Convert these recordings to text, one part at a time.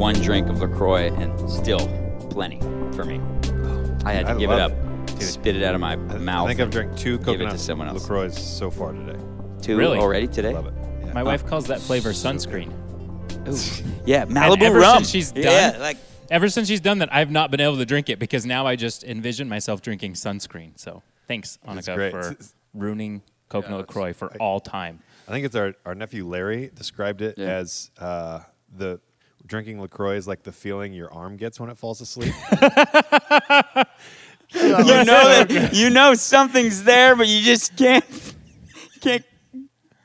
one drink of LaCroix and still plenty for me. I had to I give it up, it. spit it out of my mouth. I think I've drank two give it to coconut someone else. LaCroix so far today. Two Really? already today. Love it. Yeah. My wife calls that flavor sunscreen. Yeah, Malibu ever rum. since she's yeah, done- like Ever since she's done that, I've not been able to drink it because now I just envision myself drinking sunscreen. So thanks, Annika, great. for ruining coconut LaCroix for all time. I think it's our, our nephew Larry described it Yeah. as uh, the drinking LaCroix is like the feeling your arm gets when it falls asleep. you know that you know something's there, but you just can't can't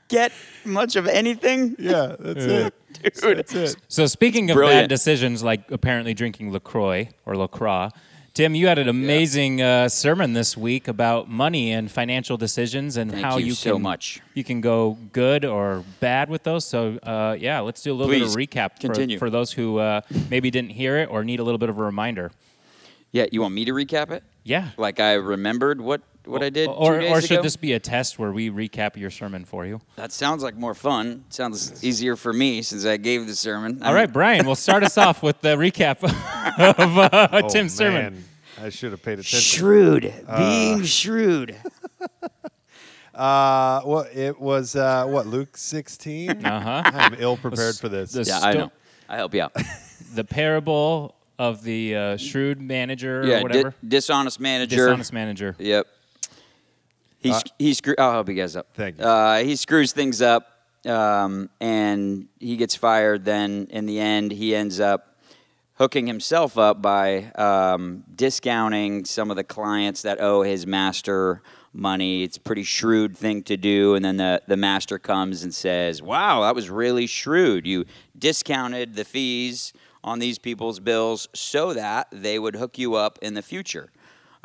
get much of anything. yeah, that's Yeah. it. Dude. That's it. So speaking of bad decisions, like apparently drinking Lacroix or Lacroix, Tim, you had an amazing uh, sermon this week about money and financial decisions and Thank how you you so can much. you can go good or bad with those. So uh, yeah, let's do a little Please, bit of recap for, for those who uh, maybe didn't hear it or need a little bit of a reminder. Yeah, you want me to recap it? Yeah. Like I remembered what what I did Or, two days or should ago? this be a test where we recap your sermon for you? That sounds like more fun. Sounds easier for me since I gave the sermon. All right, Brian, we'll start us off with the recap of uh, Oh, Tim's sermon. I should have paid attention. Shrewd, being shrewd. Uh, well, it was uh, what Luke 16. Uh-huh. I'm ill prepared for this. The Yeah, I sto- know. I help you out. the parable of the uh, shrewd manager or yeah, di- whatever. dishonest manager. Dishonest manager. Yep. He Uh, he screw. I'll help you guys up. Thank you. Uh, he screws things up, um, and he gets fired. Then in the end, he ends up hooking himself up by um, discounting some of the clients that owe his master money. It's a pretty shrewd thing to do. And then the, the master comes and says, Wow, that was really shrewd. You discounted the fees on these people's bills so that they would hook you up in the future.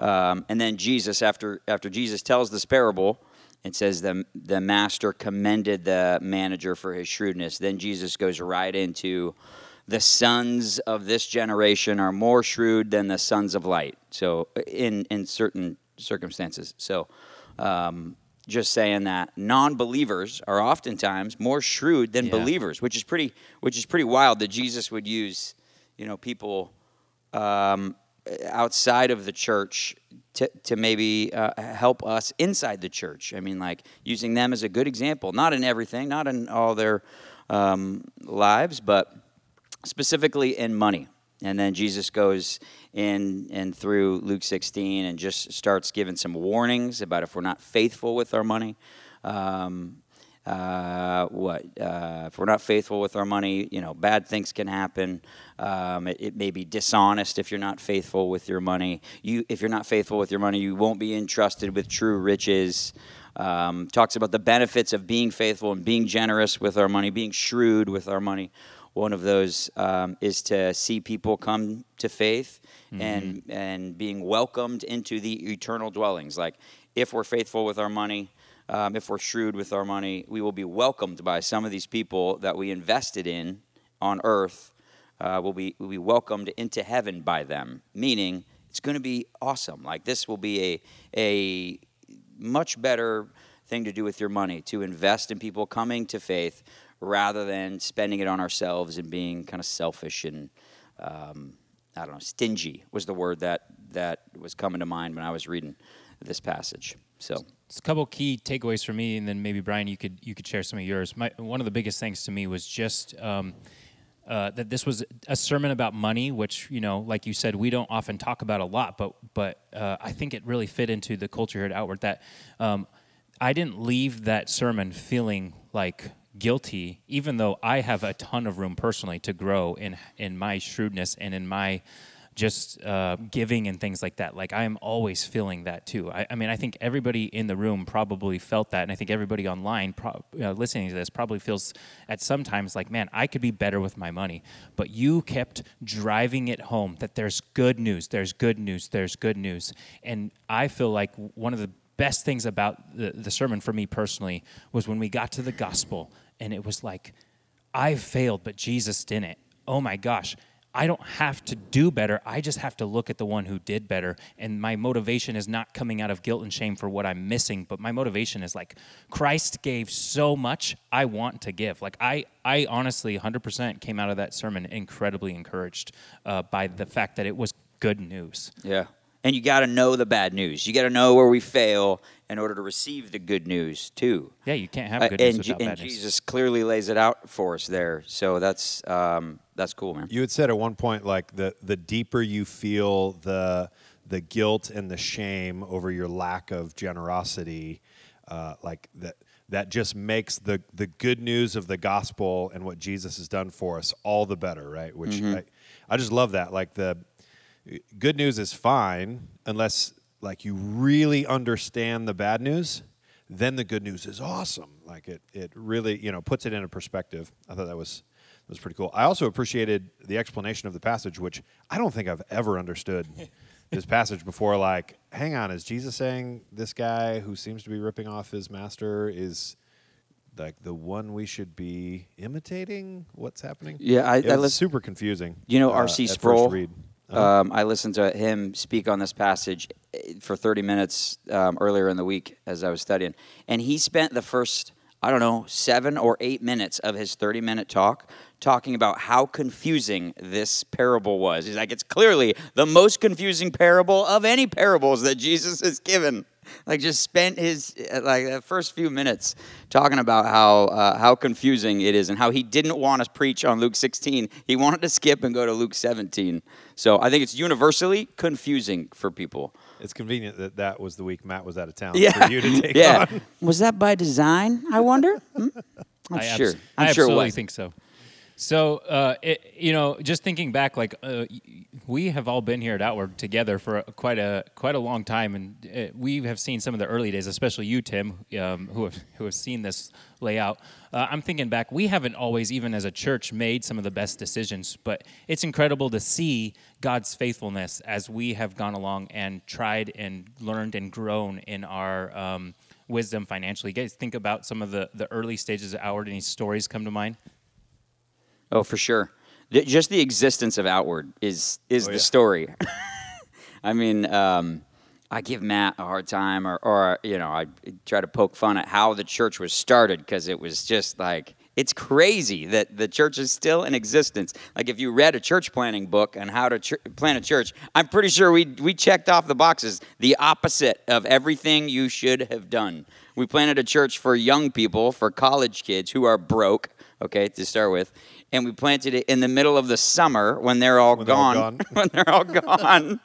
Um, and then Jesus, after, after Jesus tells this parable, it says the, the master commended the manager for his shrewdness. Then Jesus goes right into the sons of this generation are more shrewd than the sons of light. So, in, in certain circumstances. So, um, just saying that non-believers are oftentimes more shrewd than Yeah. believers, which is pretty, which is pretty wild that Jesus would use, you know, people um, outside of the church to, to maybe uh, help us inside the church. I mean, like using them as a good example, not in everything, not in all their um, lives, but specifically in money. And then Jesus goes in and through Luke 16 and just starts giving some warnings about if we're not faithful with our money. Um, uh, what uh, if we're not faithful with our money? You know, bad things can happen. Um, it, it may be dishonest if you're not faithful with your money. You, if you're not faithful with your money, you won't be entrusted with true riches. Um, talks about the benefits of being faithful and being generous with our money, being shrewd with our money. One of those um, is to see people come to faith and and being welcomed into the eternal dwellings. Like if we're faithful with our money, um, if we're shrewd with our money, we will be welcomed by some of these people that we invested in on earth. Uh, will be will be welcomed into heaven by them. Meaning, it's going to be awesome. Like this will be a a much better thing to do with your money to invest in people coming to faith rather than spending it on ourselves and being kind of selfish and um, I don't know stingy was the word that that was coming to mind when I was reading this passage. So It's a couple key takeaways for me, and then maybe Brian, you could you could share some of yours. My, one of the biggest things to me was just um, uh, that this was a sermon about money, which you know, like you said, we don't often talk about a lot, but but uh, I think it really fit into the culture here at Outward. That um, I didn't leave that sermon feeling like guilty, even though I have a ton of room personally to grow in in my shrewdness and in my just uh, giving and things like that. Like I am always feeling that too. I, I mean, I think everybody in the room probably felt that, and I think everybody online pro- uh, listening to this probably feels at some times like, man, I could be better with my money. But you kept driving it home that there's good news, there's good news, there's good news, and I feel like one of the best things about the, the sermon for me personally was when we got to the gospel, and it was like, I failed, but Jesus didn't. Oh my gosh. I don't have to do better. I just have to look at the one who did better. And my motivation is not coming out of guilt and shame for what I'm missing, but my motivation is like Christ gave so much, I want to give. Like I, I honestly 100% came out of that sermon incredibly encouraged uh, by the fact that it was good news. Yeah. And you got to know the bad news. You got to know where we fail in order to receive the good news too. Yeah, you can't have Uh, good news and, without and bad news. Jesus clearly lays it out for us there. So that's um, that's cool, man. You had said at one point, like the the deeper you feel the the guilt and the shame over your lack of generosity, uh, like that that just makes the the good news of the gospel and what Jesus has done for us all the better, right? Which I, I just love that. Like the good news is fine unless like you really understand the bad news then the good news is awesome. Like it it really you know puts it into perspective. I thought that was that was pretty cool. I also appreciated the explanation of the passage which i don't think i've ever understood this passage before. Like hang on is jesus saying this guy who seems to be ripping off his master is like the one we should be imitating? What's happening? Yeah, I- it I was super confusing You know uh, R.C. first Sproul. Read. Um, I listened to him speak on this passage eh, for 30 minutes um, earlier in the week as I was studying, and he spent the first I don't know seven or eight minutes of his 30 minute talk talking about how confusing this parable was. He's like, it's clearly the most confusing parable of any parables that Jesus has given. Like, just spent his uh, like the first few minutes talking about how uh, how confusing it is and how he didn't want to preach on Luke 16. He wanted to skip and go to Luke 17. So I think it's universally confusing for people. It's convenient that that was the week Matt was out of town Yeah, for you to take yeah. on. Was that by design? I wonder. Hmm? I'm I sure. abs- I'm I sure it absolutely was. think so. So, uh, it, you know, just thinking back, like uh, we have all been here at Outward together for quite a quite a long time, and uh, we have seen some of the early days, especially you, Tim, um, who have who have seen this layout. Uh, I'm thinking back, we haven't always, even as a church, made some of the best decisions, but it's incredible to see God's faithfulness as we have gone along and tried and learned and grown in our. Um, wisdom financially. You guys think about some of the, the early stages of Outward. Any stories come to mind? Oh, for sure. Th- Just the existence of Outward is is Oh, the yeah. story. I mean, um, I give Matt a hard time, or, or you know, I try to poke fun at how the church was started because it was just like it's crazy that the church is still in existence. Like if you read a church planning book on how to ch- plan a church, I'm pretty sure we we checked off the boxes the opposite of everything you should have done. We planted a church for young people, for college kids who are broke. Okay, to start with, and we planted it in the middle of the summer when they're all When they're all gone. gone. when they're all gone.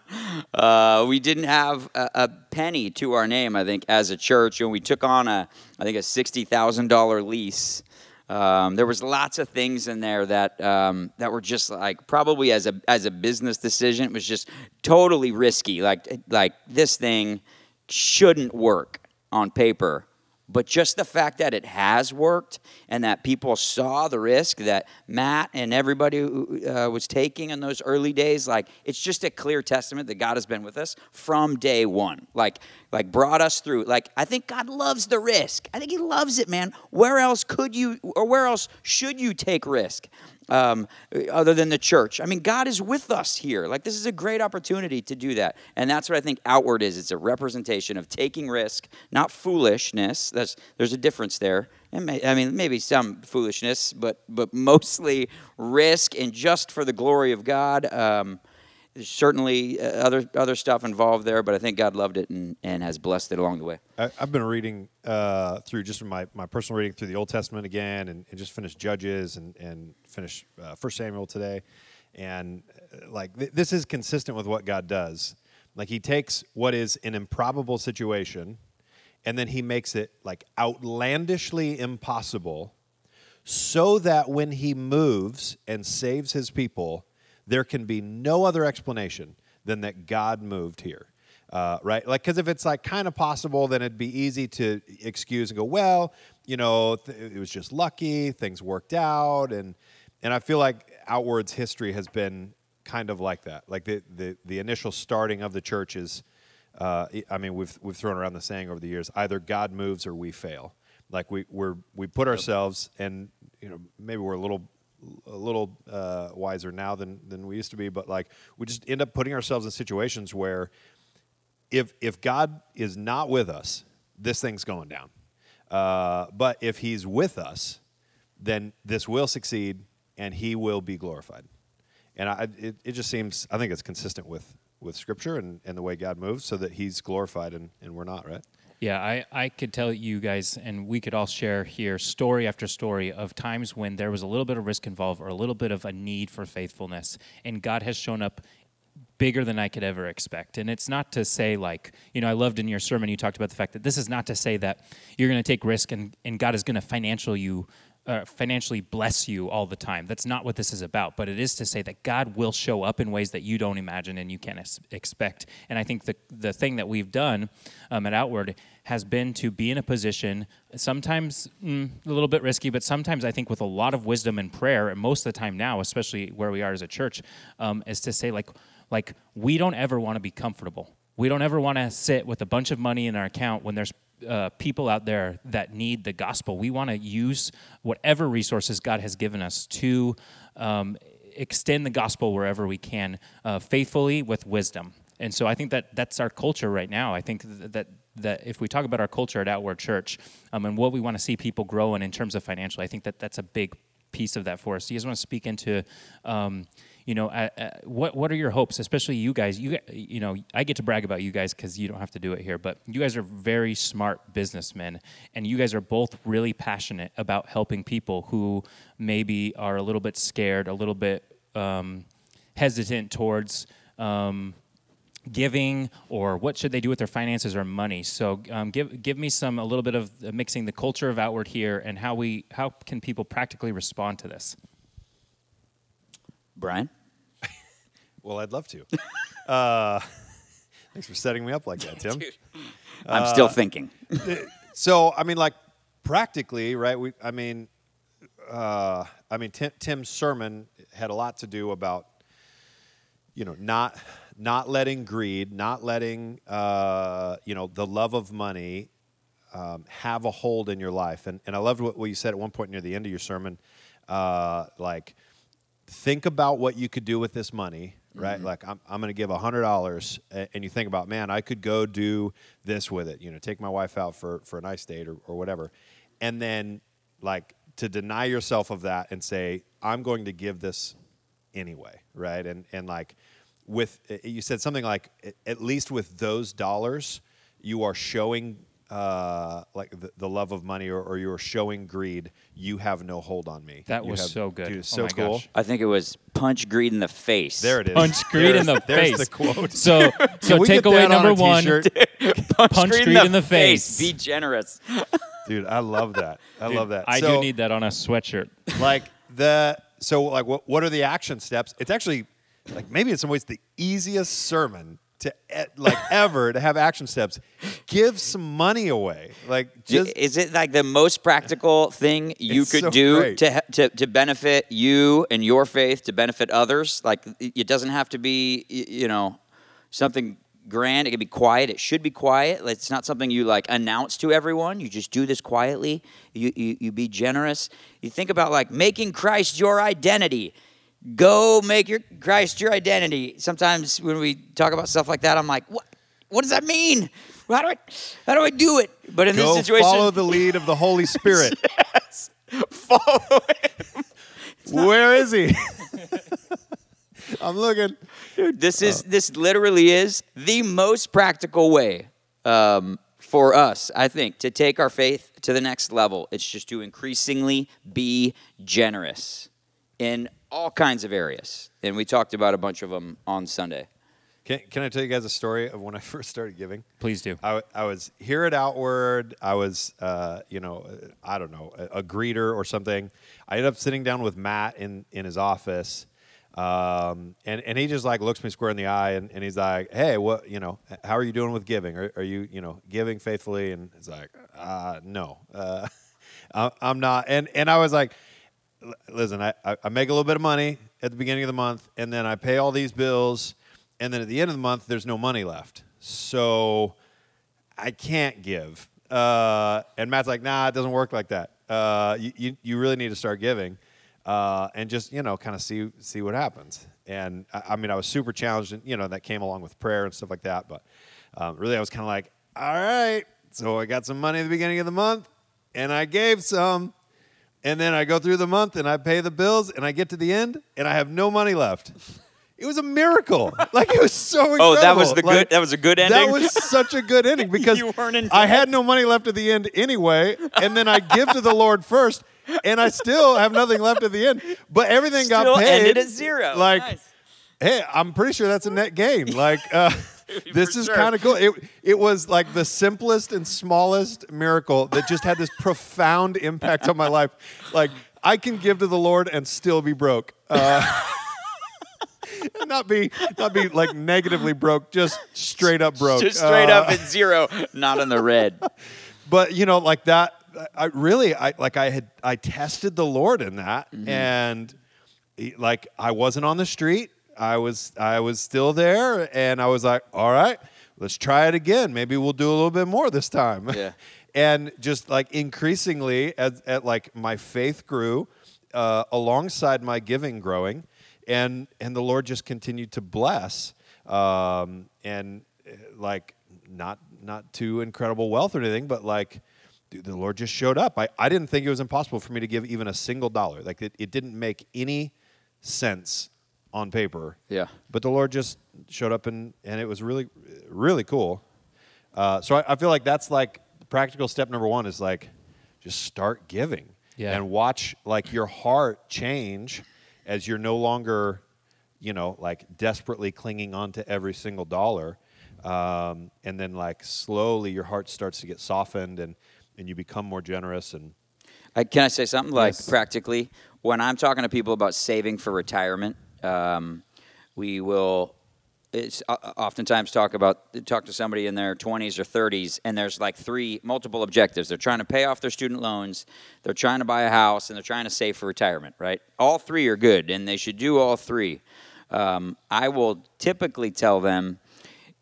Uh, we didn't have a, a penny to our name, I think, as a church, and we took on a, I think, a sixty thousand dollar lease. Um, there was lots of things in there that um, that were just like probably as a as a business decision, it was just totally risky. Like like this thing shouldn't work on paper. But just the fact that it has worked and that people saw the risk that Matt and everybody uh, was taking in those early days, like it's just a clear testament that God has been with us from day one. Like, like brought us through. Like, I think God loves the risk. I think He loves it, man. Where else could you, or where else should you take risk? Um, other than the church. I mean, God is with us here. Like, this is a great opportunity to do that. And that's what I think outward is. It's a representation of taking risk, not foolishness. That's, there's a difference there. May, I mean, maybe some foolishness, but, but mostly risk and just for the glory of God. Um, there's certainly uh, other, other stuff involved there, but I think God loved it and, and has blessed it along the way. I, I've been reading uh, through just my, my personal reading through the Old Testament again, and, and just finished Judges and and finished uh, First Samuel today, and uh, like th- this is consistent with what God does. Like He takes what is an improbable situation, and then He makes it like outlandishly impossible, so that when He moves and saves His people, there can be no other explanation than that God moved here uh, right? Like, because if it's like kind of possible, then it'd be easy to excuse and go, well, you know, th- it was just lucky, things worked out, and and I feel like outwards history has been kind of like that. Like the the, the initial starting of the church is, uh, I mean, we've we've thrown around the saying over the years, either God moves or we fail. Like we we're we put ourselves, and you know, maybe we're a little a little uh, wiser now than than we used to be, but like we just end up putting ourselves in situations where if if God is not with us, this thing's going down. Uh, but if He's with us, then this will succeed and He will be glorified. And I, it, it just seems I think it's consistent with with Scripture and, and the way God moves, so that He's glorified and, and we're not right. Yeah, I, I could tell you guys, and we could all share here story after story of times when there was a little bit of risk involved or a little bit of a need for faithfulness, and God has shown up bigger than I could ever expect. And it's not to say, like, you know, I loved in your sermon, you talked about the fact that this is not to say that you're going to take risk and, and God is going to financial you uh, financially bless you all the time. That's not what this is about. But it is to say that God will show up in ways that you don't imagine and you can't es- expect. And I think the the thing that we've done um, at Outward has been to be in a position, sometimes mm, a little bit risky, but sometimes I think with a lot of wisdom and prayer, and most of the time now, especially where we are as a church, um, is to say like like we don't ever want to be comfortable. We don't ever want to sit with a bunch of money in our account when there's uh, people out there that need the gospel. We want to use whatever resources God has given us to um, extend the gospel wherever we can, uh, faithfully with wisdom. And so I think that that's our culture right now. I think that that if we talk about our culture at Outward Church um, and what we want to see people grow in in terms of financial, I think that that's a big piece of that for us. Do you guys want to speak into? Um, you know, uh, uh, what what are your hopes, especially you guys? You you know, I get to brag about you guys because you don't have to do it here, but you guys are very smart businessmen, and you guys are both really passionate about helping people who maybe are a little bit scared, a little bit um, hesitant towards. Um, giving or what should they do with their finances or money so um, give give me some a little bit of mixing the culture of outward here and how we how can people practically respond to this Brian? well, I'd love to. uh, thanks for setting me up like that, Tim. I'm Uh, still thinking. so, I mean, like practically, right? We, I mean, uh, I mean, Tim, Tim's sermon had a lot to do about, you know, not not letting greed, not letting, uh, you know, the love of money um, have a hold in your life. And and I loved what, what you said at one point near the end of your sermon, uh, like think about what you could do with this money right? Like i'm, I'm going to give $100 and you think about man i could go do this with it you know take my wife out for, for a nice date or, or whatever. And then like to deny yourself of that and say i'm going to give this anyway right and and like with you said something like at least with those dollars you are showing uh, like the, the love of money or, or you're showing greed, you have no hold on me. That You was have- so good. Dude, Oh so my cool. gosh. I think it was punch greed in the face. There it is. punch greed in the face. There's face the quote. so so Can takeaway that on number one t-shirt? punch, Punch greed in the face. Be generous. Dude, I love that. I love that. i So, do need that on a sweatshirt like the so like what what are the action steps? It's actually like maybe in some ways the easiest sermon to like ever to have action steps. Give some money away. Like just is it like the most practical thing you could so do great. to, to to benefit you and your faith to benefit others? Like it doesn't have to be you know something grand. It can be quiet. It should be quiet. It's not something you like announce to everyone. You just do this quietly. You you, you be generous. You think about like making Christ your identity. Go make your Christ your identity. Sometimes when we talk about stuff like that, I'm like, what? What does that mean? How do I how do I do it? But in go this situation, follow the lead of the Holy Spirit. yes. follow it. Where is he? I'm looking. Dude, this is this literally is the most practical way um, for us, I think, to take our faith to the next level. It's just to increasingly be generous in all kinds of areas, and we talked about a bunch of them on Sunday. Can, can I tell you guys a story of when I first started giving? please do I, I was here at Outward. I was, uh, you know, uh, I don't know, a, a greeter or something. I ended up sitting down with Matt in, in his office. Um, and, and he just like looks me square in the eye and, and he's like, Hey, what, you know, how are you doing with giving? Are, are you, you know, giving faithfully? And it's like, uh, no, uh, I'm not. And, and I was like, listen, I, I I make a little bit of money at the beginning of the month and then I pay all these bills. And then at the end of the month, there's no money left. So I can't give. Uh, and Matt's like, nah, it doesn't work like that. Uh, you, you, you really need to start giving. Uh, and just you know kind of see see what happens. And I, I mean, I was super challenged, and you know that came along with prayer and stuff like that. But um, really, I was kind of like, all right, so I got some money at the beginning of the month, and I gave some. And then I go through the month and I pay the bills and I get to the end and I have no money left. It was a miracle. Like it was so incredible. Oh, that was the Like, good- that was a good ending. That was such a good ending because I had no money left at the end anyway, and then I give to the Lord first, and I still have nothing left at the end. But everything Still got paid. ended at zero. Like, Nice. hey, I'm pretty sure that's a net gain. Like, uh, this is sure. kind of cool. It it was like the simplest and smallest miracle that just had this profound impact on my life. Like, I can give to the Lord and still be broke. Uh, not be not be like negatively broke, just straight up broke. Just straight Uh, up at zero, not in the red. but you know like that i really i like i had i tested the lord in that Mm-hmm. and he- like i wasn't on the street i was i was still there and i was like all right let's try it again maybe we'll do a little bit more this time Yeah. and just like increasingly as at like my faith grew uh, alongside my giving growing and and the lord just continued to bless um, and uh, like not not too incredible wealth or anything but like the lord just showed up. I, I didn't think it was impossible for me to give even a single dollar. Like it, it didn't make any sense on paper. Yeah. but the lord just showed up and and it was really really cool. Uh, so I, I feel like that's like practical step number one is like just start giving Yeah. and watch like your heart change as you're no longer you know like desperately clinging on to every single dollar. Um, and then like slowly your heart starts to get softened and and you become more generous and I, can I say something like Yes. practically? When I'm talking to people about saving for retirement, um, we will. It's uh, oftentimes talk about talk to somebody in their 20s or 30s, and there's like three multiple objectives. They're trying to pay off their student loans, they're trying to buy a house, and they're trying to save for retirement. Right? All three are good, and they should do all three. Um, I will typically tell them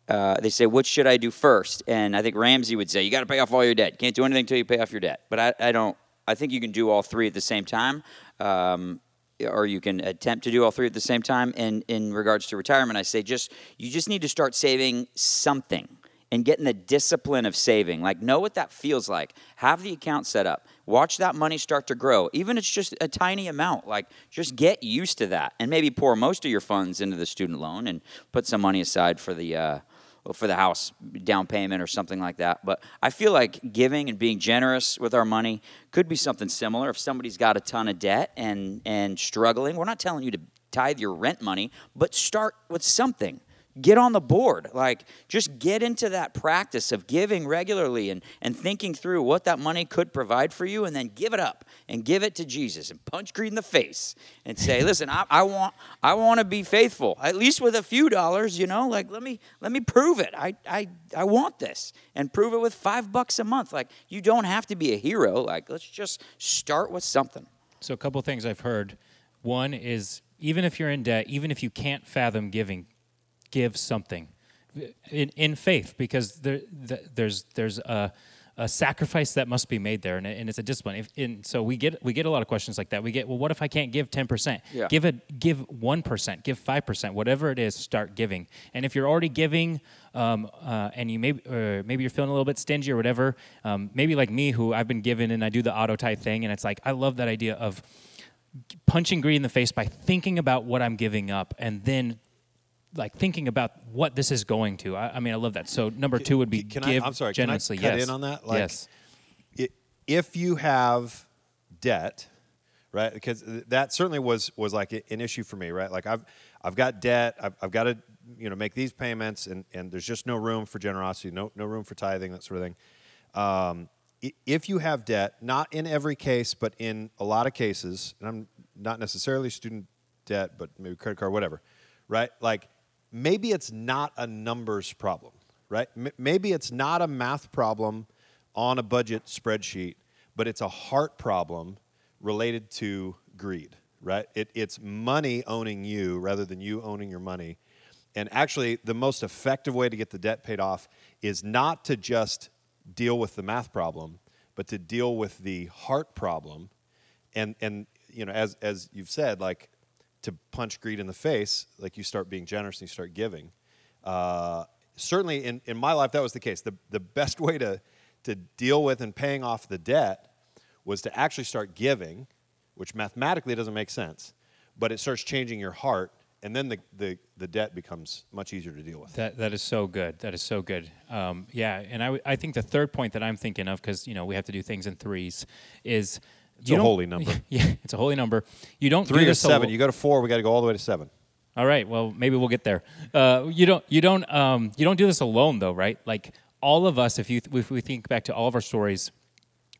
uh, they say, "What should I do first? And I think Ramsey would say, "You got to pay off all your debt. You can't do anything until you pay off your debt." But I, I don't. I think you can do all three at the same time, um, or you can attempt to do all three at the same time. And in regards to retirement, I say just you just need to start saving something and get in the discipline of saving. Like know what that feels like. Have the account set up. Watch that money start to grow, even it's just a tiny amount. Like just get used to that, and maybe pour most of your funds into the student loan and put some money aside for the. Uh, for the house down payment or something like that. But I feel like giving and being generous with our money could be something similar. If somebody's got a ton of debt and and struggling, we're not telling you to tithe your rent money, but start with something. Get on the board. Like just get into that practice of giving regularly and, and thinking through what that money could provide for you and then give it up and give it to Jesus and punch greed in the face and say, listen, I, I want I want to be faithful, at least with a few dollars, you know, like let me let me prove it. I, I I want this and prove it with five bucks a month. Like you don't have to be a hero. Like let's just start with something. So a couple things I've heard. One is even if you're in debt, even if you can't fathom giving, give something in, in faith because there, there's there's a, a sacrifice that must be made there, and, and it's a discipline. If, and so we get we get a lot of questions like that. We get, well, what if I can't give ten percent? Yeah. Give it, give one percent, give five percent, whatever it is. Start giving, and if you're already giving, um, uh, and you maybe maybe you're feeling a little bit stingy or whatever, um, maybe like me, who I've been given and I do the auto tithe thing, and it's like I love that idea of punching greed in the face by thinking about what I'm giving up and then like thinking about what this is going to. I, I mean, I love that. So number two would be Can I- give I'm sorry, can I generously. cut yes. in on that? Like, yes. i- if you have debt, right? Because that certainly was was like an issue for me, right? Like I've I've got debt, I've, I've got to you know make these payments, and and there's just no room for generosity, no no room for tithing, that sort of thing. Um, if you have debt, not in every case, but in a lot of cases, and I'm not necessarily student debt, but maybe credit card, whatever, right? Like maybe it's not a numbers problem, right? M- maybe it's not a math problem on a budget spreadsheet, but it's a heart problem related to greed, right? It, it's money owning you rather than you owning your money. And actually, the most effective way to get the debt paid off is not to just deal with the math problem, but to deal with the heart problem. And, and you know, as as you've said, like to punch greed in the face, like you start being generous and you start giving. Uh, certainly, in, in my life, that was the case. The the best way to to deal with and paying off the debt was to actually start giving, which mathematically doesn't make sense, but it starts changing your heart, and then the the, the debt becomes much easier to deal with. That that is so good. That is so good. Um, yeah, and I, w- I think the third point that I'm thinking of because you know we have to do things in threes is It's a holy number. Yeah, it's a holy number. You don't Three do to seven. alo- You go to four. We got to go all the way to seven. All right. Well, maybe we'll get there. Uh, you don't. You don't. Um, you don't do this alone, though, right? Like all of us, if you if we think back to all of our stories,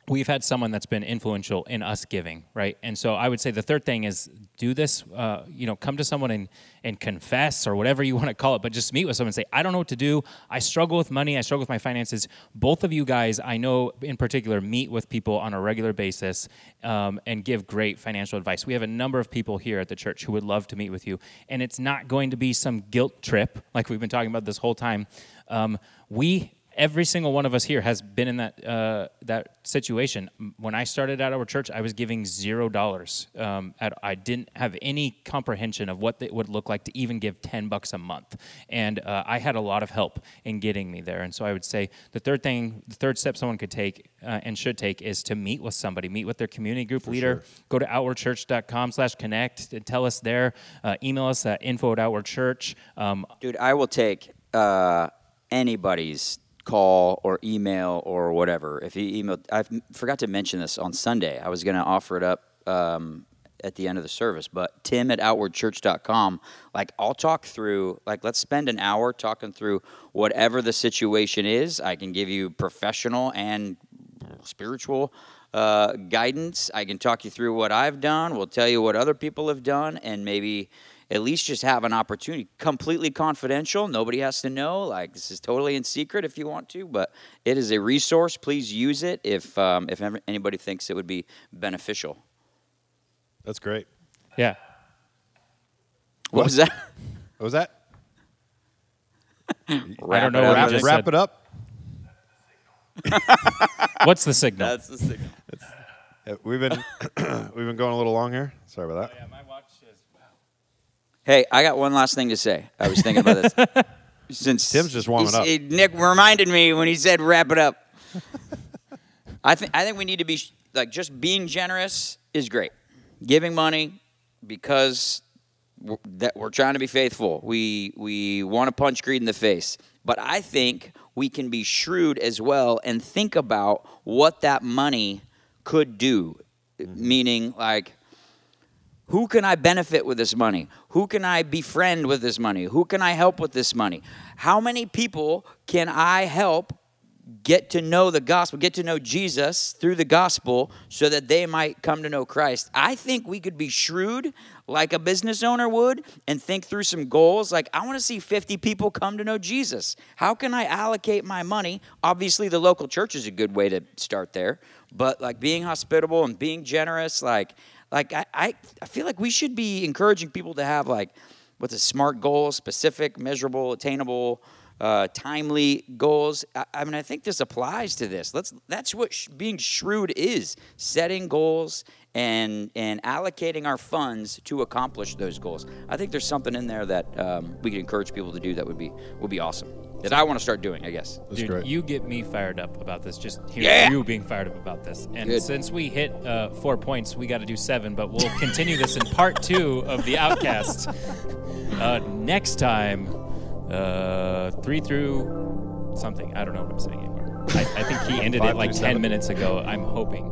we've had someone that's been influential in us giving, right? And so I would say the third thing is do this. Uh, you know, come to someone and and confess or whatever you want to call it, but just meet with someone and say, I don't know what to do. I struggle with money. I struggle with my finances. Both of you guys, I know in particular, meet with people on a regular basis um, and give great financial advice. We have a number of people here at the church who would love to meet with you, and it's not going to be some guilt trip like we've been talking about this whole time. Um, we every single one of us here has been in that uh, that situation. When I started at our church, I was giving zero dollars. Um, I didn't have any comprehension of what it would look like to even give ten bucks a month, and uh, I had a lot of help in getting me there. And so I would say the third thing, the third step someone could take uh, and should take is to meet with somebody, meet with their community group leader. Go to outwardchurch.com/connect and tell us there. Uh, email us at info at outwardchurch. Um, Dude, I will take uh, anybody's call or email or whatever. If you email, I forgot to mention this on Sunday. I was going to offer it up um, at the end of the service, but tim at outwardchurch.com, like I'll talk through, like let's spend an hour talking through whatever the situation is. I can give you professional and spiritual uh, guidance. I can talk you through what I've done. We'll tell you what other people have done, and maybe at least just have an opportunity. Completely confidential. Nobody has to know. Like this is totally in secret if you want to, but it is a resource. Please use it if um, if ever- anybody thinks it would be beneficial. That's great. yeah. What was that? What was that? I don't know Wrap it up. Wrap, wrap said. it up. What's the signal? That's the signal. Uh, We've been we've been going a little long here. Sorry about that. yeah, my watch is. Hey, I got one last thing to say. I was thinking about this. Since Tim's just warming up. Nick reminded me when he said wrap it up. I think I think we need to be like just being generous is great. Giving money because we're, that we're trying to be faithful. We we want to punch greed in the face. But I think we can be shrewd as well and think about what that money could do. Mm-hmm. Meaning like who can I benefit with this money? Who can I befriend with this money? Who can I help with this money? How many people can I help get to know the gospel, get to know Jesus through the gospel so that they might come to know Christ? I think we could be shrewd like a business owner would and think through some goals like I want to see 50 people come to know Jesus. How can I allocate my money? Obviously the local church is a good way to start there, but like being hospitable and being generous like like I, I, I feel like we should be encouraging people to have like what's a smart goal specific measurable attainable uh, timely goals. I, I mean i think this applies to this. Let's that's what sh- being shrewd is setting goals and and allocating our funds to accomplish those goals. I think there's something in there that um, we could encourage people to do that would be would be awesome that i want to start doing i guess That's Dude, great. you get me fired up about this. Just hearing Yeah. you being fired up about this. And Good. since we hit uh, four points, we got to do seven. But we'll continue this in part two of the Outcast uh, next time. Uh, three through something. I don't know what I'm saying anymore. I, I think he ended it like through ten seven. minutes ago. I'm hoping.